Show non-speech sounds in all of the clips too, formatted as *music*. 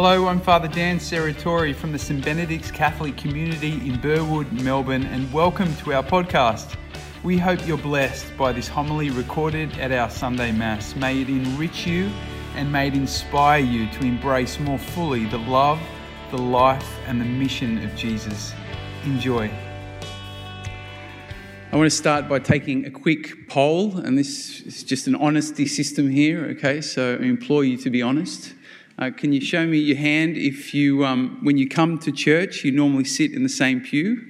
Hello, I'm Father Dan Serratore from the St Benedict's Catholic community in Burwood, Melbourne, and welcome to our podcast. We hope you're blessed by this homily recorded at our Sunday Mass. May it enrich you and may it inspire you to embrace more fully the love, the life, and the mission of Jesus. Enjoy. I want to start by taking a quick poll, and this is just an honesty system here, okay? So I implore you to be honest. Uh, can you show me your hand if you, um, when you come to church, you normally sit in the same pew?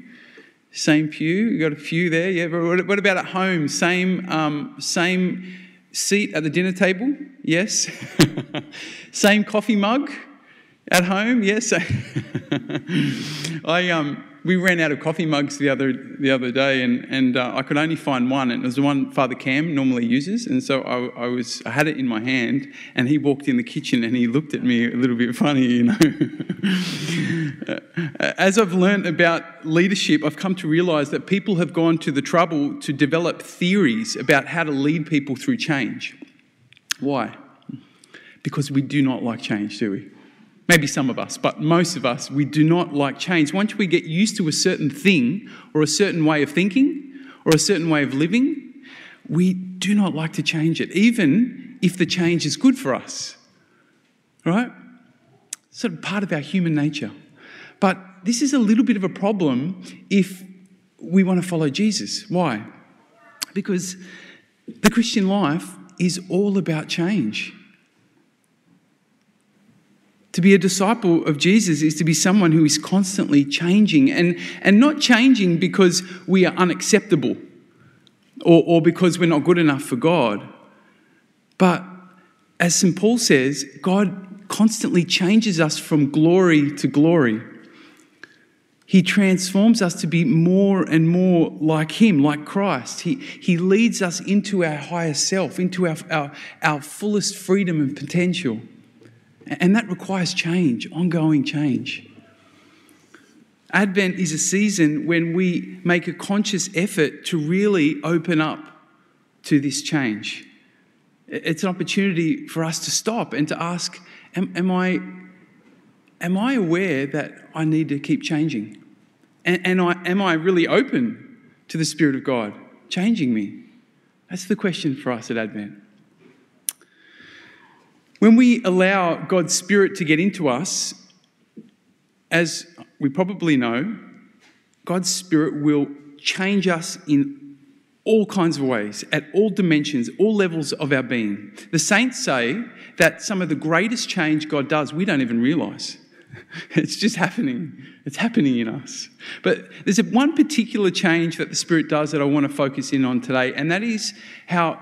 Same pew. You got a few there, yeah. But what about at home? Same, um, same seat at the dinner table? Yes. *laughs* same coffee mug at home? Yes. *laughs* I um, we ran out of coffee mugs the other the other day, and and uh, I could only find one, and it was the one Father Cam normally uses, and so I, I, was I had it in my hand, and he walked in the kitchen and he looked at me a little bit *laughs* funny, you know. *laughs* As I've learned about leadership, I've come to realise that people have gone to the trouble to develop theories about how to lead people through change. Why? Because we do not like change, do we? Maybe some of us, but most of us, we do not like change. Once we get used to a certain thing or a certain way of thinking or a certain way of living, we do not like to change it, even if the change is good for us. Right? Sort of part of our human nature. But this is a little bit of a problem if we want to follow Jesus. Why? Because the Christian life is all about change. To be a disciple of Jesus is to be someone who is constantly changing and, and not changing because we are unacceptable or, or because we're not good enough for God. But as St. Paul says, God constantly changes us from glory to glory. He transforms us to be more and more like Him, like Christ. He, he leads us into our higher self, into our, our, our fullest freedom and potential. And that requires change, ongoing change. Advent is a season when we make a conscious effort to really open up to this change. It's an opportunity for us to stop and to ask Am, am I, am I aware that I need to keep changing? And, and I, am I really open to the Spirit of God changing me? That's the question for us at Advent. When we allow God's Spirit to get into us, as we probably know, God's Spirit will change us in all kinds of ways, at all dimensions, all levels of our being. The saints say that some of the greatest change God does, we don't even realize. *laughs* It's just happening. It's happening in us. But there's one particular change that the Spirit does that I want to focus in on today, and that is how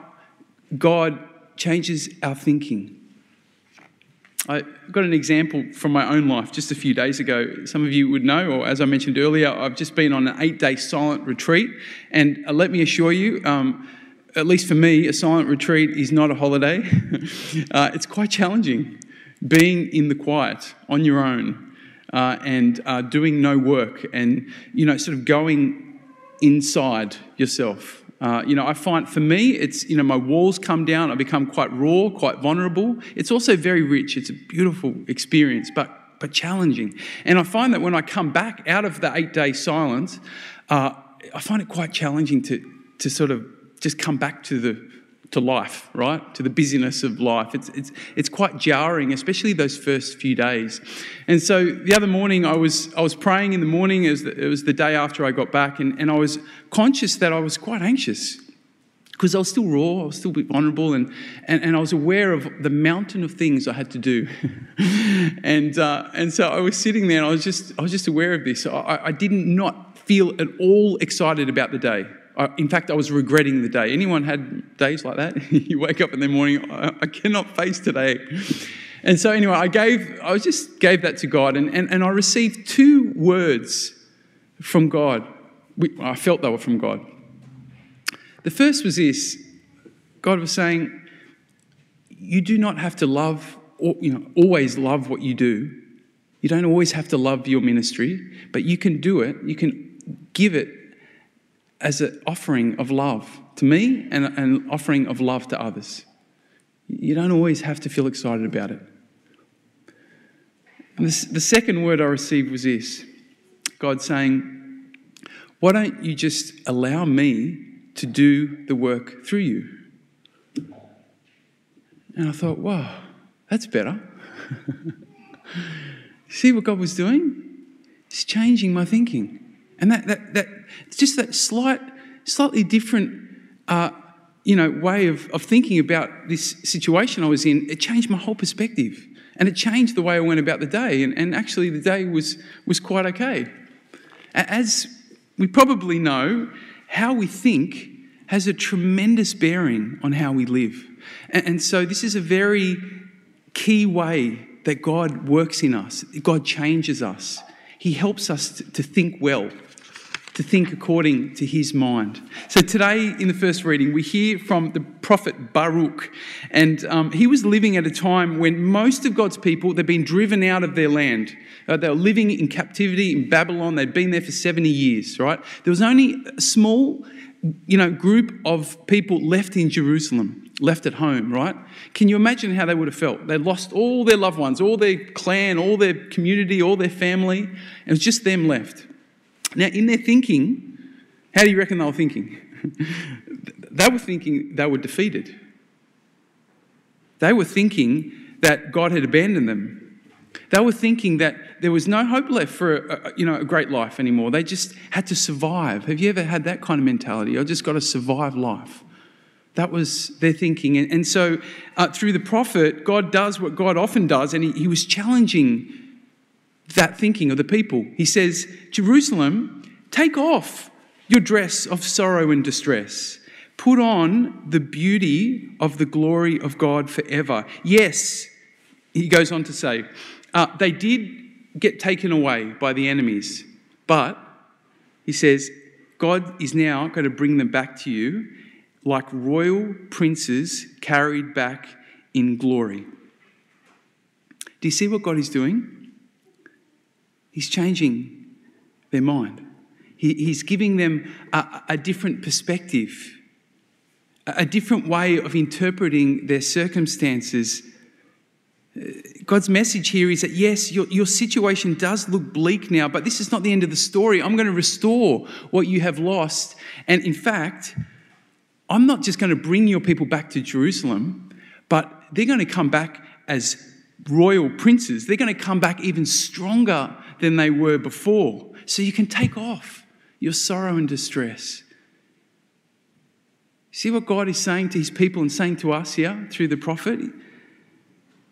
God changes our thinking. I got an example from my own life just a few days ago. Some of you would know, or as I mentioned earlier, I've just been on an eight day silent retreat. And uh, let me assure you, um, at least for me, a silent retreat is not a holiday. *laughs* uh, it's quite challenging being in the quiet on your own uh, and uh, doing no work and, you know, sort of going inside yourself. Uh, you know, I find for me, it's, you know, my walls come down. I become quite raw, quite vulnerable. It's also very rich. It's a beautiful experience, but, but challenging. And I find that when I come back out of the eight day silence, uh, I find it quite challenging to, to sort of just come back to the, to life, right? To the busyness of life. It's, it's, it's quite jarring, especially those first few days. And so the other morning, I was, I was praying in the morning, it was the, it was the day after I got back, and, and I was conscious that I was quite anxious because I was still raw, I was still a bit vulnerable, and, and, and I was aware of the mountain of things I had to do. *laughs* and, uh, and so I was sitting there and I was just, I was just aware of this. I, I did not not feel at all excited about the day. In fact, I was regretting the day. Anyone had days like that? *laughs* you wake up in the morning, I, I, cannot face today. And so anyway, I gave, I just gave that to God, and, and, and I received two words from God. I felt they were from God. The first was this: God was saying, "You do not have to love, or, you know, always love what you do. You don't always have to love your ministry, but you can do it. You can give it as an offering of love to me and an offering of love to others. You don't always have to feel excited about it. And the, the second word I received was this God saying, Why don't you just allow me to do the work through you? And I thought, wow, that's better. *laughs* See what God was doing? He's changing my thinking. And that, that, that just that slight, slightly different uh, you know, way of, of thinking about this situation I was in, it changed my whole perspective. And it changed the way I went about the day. And, and actually, the day was, was quite okay. As we probably know, how we think has a tremendous bearing on how we live. And, and so, this is a very key way that God works in us, God changes us. He helps us to, to think well to think according to his mind. So today, in the first reading, we hear from the prophet Baruch, and um, he was living at a time when most of God's people they'd been driven out of their land. Uh, they were living in captivity in Babylon. They'd been there for seventy years. Right? There was only a small, you know, group of people left in Jerusalem, left at home. Right? Can you imagine how they would have felt? They'd lost all their loved ones, all their clan, all their community, all their family. It was just them left. Now, in their thinking, how do you reckon they were thinking? *laughs* they were thinking they were defeated. They were thinking that God had abandoned them. They were thinking that there was no hope left for a, you know, a great life anymore. They just had to survive. Have you ever had that kind of mentality? I just got to survive life. That was their thinking. And, and so, uh, through the prophet, God does what God often does, and he, he was challenging that thinking of the people. He says, Jerusalem, take off your dress of sorrow and distress. Put on the beauty of the glory of God forever. Yes, he goes on to say, uh, they did get taken away by the enemies, but he says, God is now going to bring them back to you like royal princes carried back in glory. Do you see what God is doing? He's changing their mind. He, he's giving them a, a different perspective, a different way of interpreting their circumstances. Uh, God's message here is that yes, your, your situation does look bleak now, but this is not the end of the story. I'm going to restore what you have lost. And in fact, I'm not just going to bring your people back to Jerusalem, but they're going to come back as royal princes. They're going to come back even stronger than they were before. So you can take off your sorrow and distress. See what God is saying to his people and saying to us here through the prophet?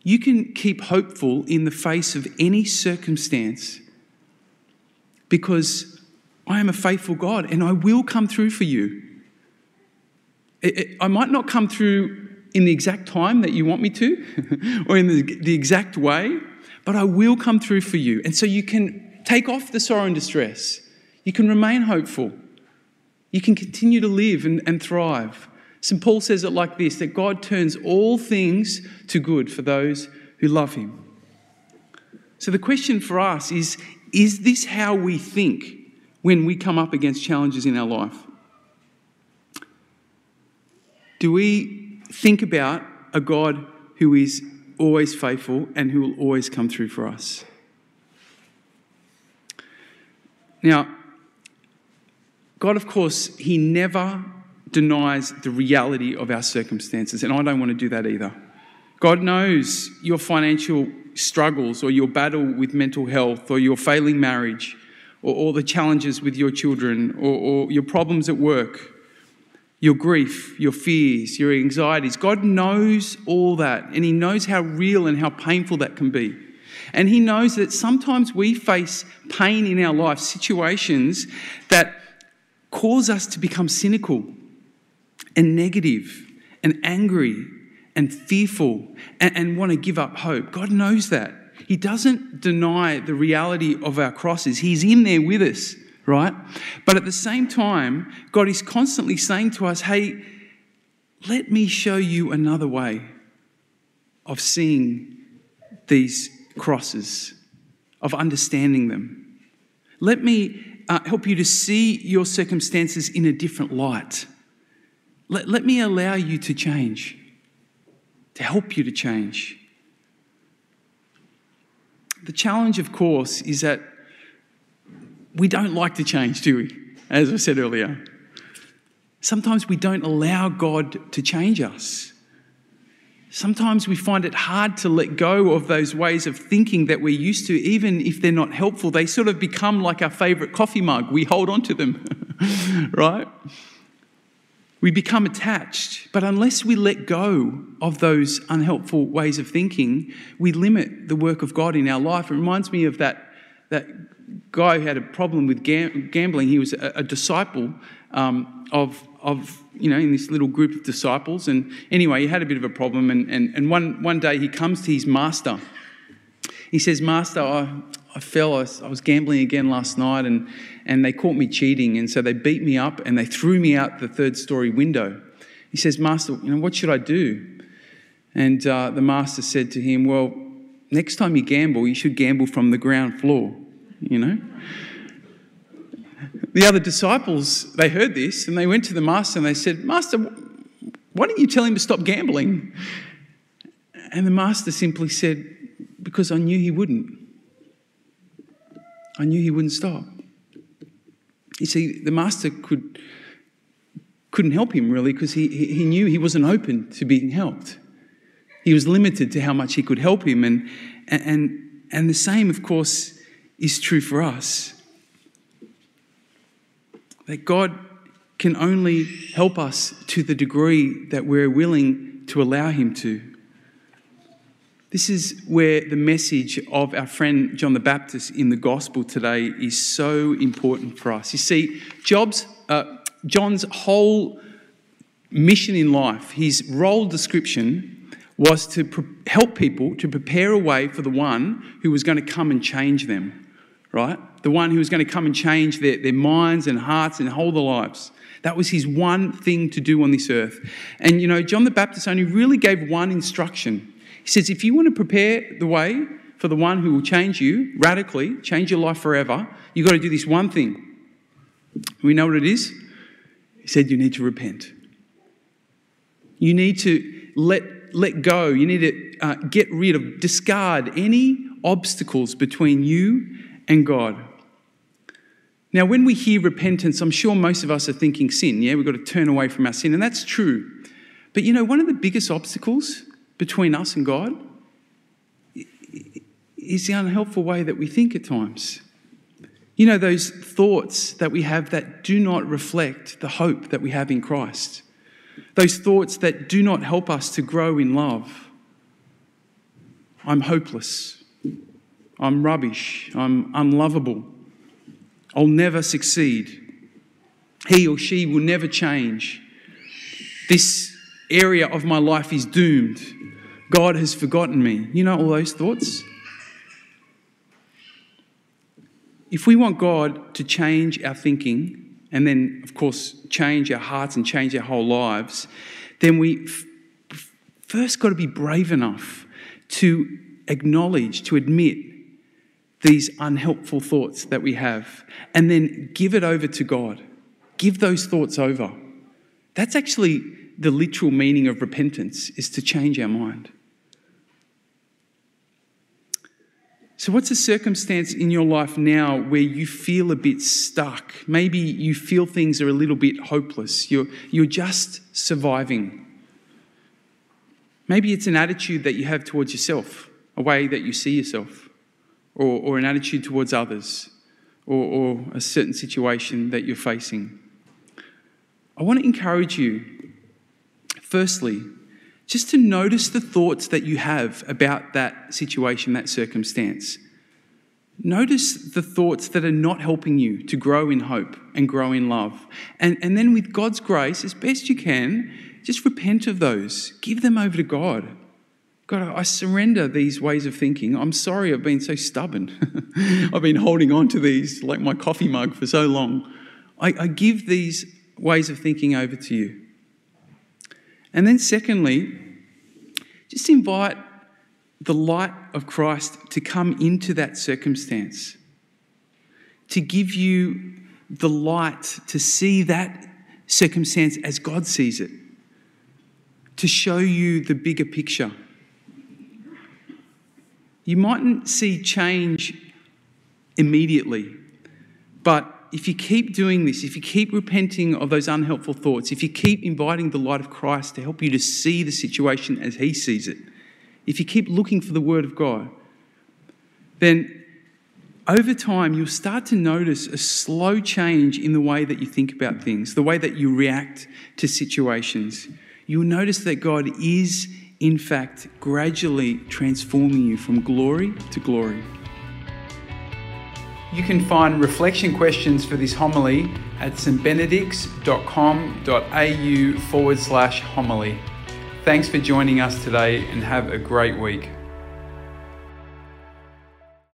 You can keep hopeful in the face of any circumstance because I am a faithful God and I will come through for you. I might not come through in the exact time that you want me to *laughs* or in the, exact way, but I will come through for you. And so you can take off the sorrow and distress. You can remain hopeful. You can continue to live and, and thrive. St. Paul says it like this that God turns all things to good for those who love him. So the question for us is is this how we think when we come up against challenges in our life? Do we think about a God who is always faithful and who will always come through for us. Now, God, of course, He never denies the reality of our circumstances, and I don't want to do that either. God knows your financial struggles or your battle with mental health or your failing marriage or, all the challenges with your children or, or your problems at work your grief, your fears, your anxieties. God knows all that, and He knows how real and how painful that can be. And He knows that sometimes we face pain in our life, situations that cause us to become cynical and negative and angry and fearful and, and want to give up hope. God knows that. He doesn't deny the reality of our crosses, He's in there with us right? But at the same time, God is constantly saying to us, hey, let me show you another way of seeing these crosses, of understanding them. Let me uh, help you to see your circumstances in a different light. Let, let me allow you to change, to help you to change. the challenge, of course, is that we don't like to change, do we? As I said earlier. Sometimes we don't allow God to change us. Sometimes we find it hard to let go of those ways of thinking that we're used to, even if they're not helpful. They sort of become like our favorite coffee mug. We hold on to them, *laughs* right? We become attached. But unless we let go of those unhelpful ways of thinking, we limit the work of God in our life. It reminds me of that, that guy who had a problem with gambling. He was a, a disciple um, of, of, you know, in this little group of disciples. And anyway, he had a bit of a problem. And, and, and one, one day he comes to his master. He says, Master, I, I fell, I I was gambling again last night and, and they caught me cheating. And so they beat me up and they threw me out the third story window. He says, Master, you know, what should I do? And uh, the master said to him, Well, next time you gamble, you should gamble from the ground floor you know? The other disciples, they heard this and they went to the master and they said, Master, why didn't you tell him to stop gambling? And the master simply said, Because I knew he wouldn't. I knew he wouldn't stop. You see, the master could, couldn't help him really because he, he knew he wasn't open to being helped. He was limited to how much he could help him. And, and, and the same, of course, is true for us. That God can only help us to the degree that we're willing to allow Him to. This is where the message of our friend John the Baptist in the gospel today is so important for us. You see, Job's, uh, John's whole mission in life, his role description, was to help people to prepare a way for the one who was going to come and change them right? The one who was going to come and change their, their minds and hearts and whole their lives. That was his one thing to do on this earth. And you know, John the Baptist only really gave one instruction. He says, if you want to prepare the way for the one who will change you radically, change your life forever, you've got to do this one thing. We know what it is? He said, you need to repent. You need to let, let go. You need to uh, get rid of, discard any obstacles between you and God. Now, when we hear repentance, I'm sure most of us are thinking sin. Yeah, we've got to turn away from our sin, and that's true. But you know, one of the biggest obstacles between us and God is the unhelpful way that we think at times. You know, those thoughts that we have that do not reflect the hope that we have in Christ. Those thoughts that do not help us to grow in love. I'm hopeless. I'm rubbish. I'm unlovable. I'll never succeed. He or she will never change. This area of my life is doomed. God has forgotten me. You know all those thoughts? If we want God to change our thinking, and then, of course, change our hearts and change our whole lives, then we f- first got to be brave enough to acknowledge, to admit these unhelpful thoughts that we have and then give it over to God. Give those thoughts over. That's actually the literal meaning of repentance is to change our mind. So, what's a circumstance in your life now where you feel a bit stuck? Maybe you feel things are a little bit hopeless. You're, you're just surviving. Maybe it's an attitude that you have towards yourself, a way that you see yourself or, or an attitude towards others or, or a certain situation that you're facing. I want to encourage you, firstly, just to notice the thoughts that you have about that situation, that circumstance. Notice the thoughts that are not helping you to grow in hope and grow in love. And, and then, with God's grace, as best you can, just repent of those. Give them over to God. God, I surrender these ways of thinking. I'm sorry I've been so stubborn. *laughs* I've been holding on to these like my coffee mug for so long. I, I give these ways of thinking over to you. And then, secondly, just invite the light of Christ to come into that circumstance, to give you the light to see that circumstance as God sees it, to show you the bigger picture. You mightn't see change immediately, but if you keep doing this, if you keep repenting of those unhelpful thoughts, if you keep inviting the light of Christ to help you to see the situation as He sees it, if you keep looking for the Word of God, then over time you'll start to notice a slow change in the way that you think about things, the way that you react to situations. You'll notice that God is, in fact, gradually transforming you from glory to glory. You can find reflection questions for this homily at stbenedicts.com.au forward slash homily. Thanks for joining us today and have a great week.